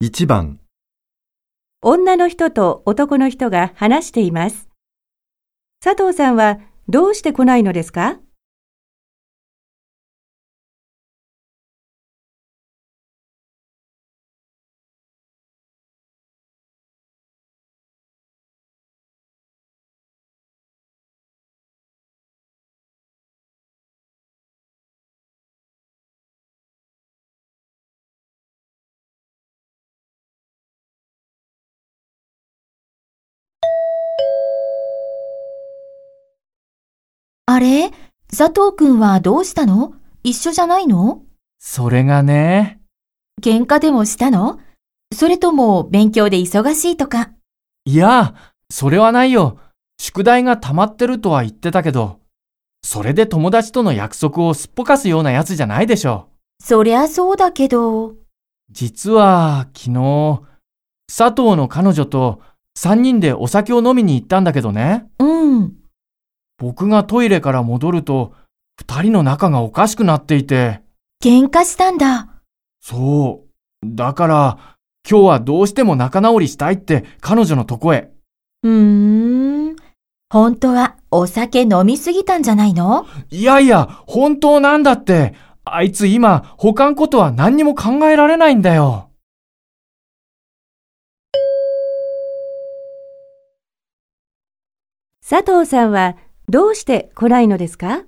1番、女の人と男の人が話しています。佐藤さんはどうして来ないのですか？あれ？佐藤くんはどうしたの？一緒じゃないの？それがね、喧嘩でもしたの？それとも勉強で忙しいとか？いや、それはないよ。宿題が溜まってるとは言ってたけど、それで友達との約束をすっぽかすようなやつじゃないでしょ。そりゃそうだけど。実は、昨日、佐藤の彼女と3人でお酒を飲みに行ったんだけどね。うん。僕がトイレから戻ると、2人の仲がおかしくなっていて。喧嘩したんだ。そう。だから、今日はどうしても仲直りしたいって彼女のとこへ。うーん。本当はお酒飲みすぎたんじゃないの？いやいや、本当なんだって。あいつ今、他のことは何にも考えられないんだよ。佐藤さんはどうして来ないのですか？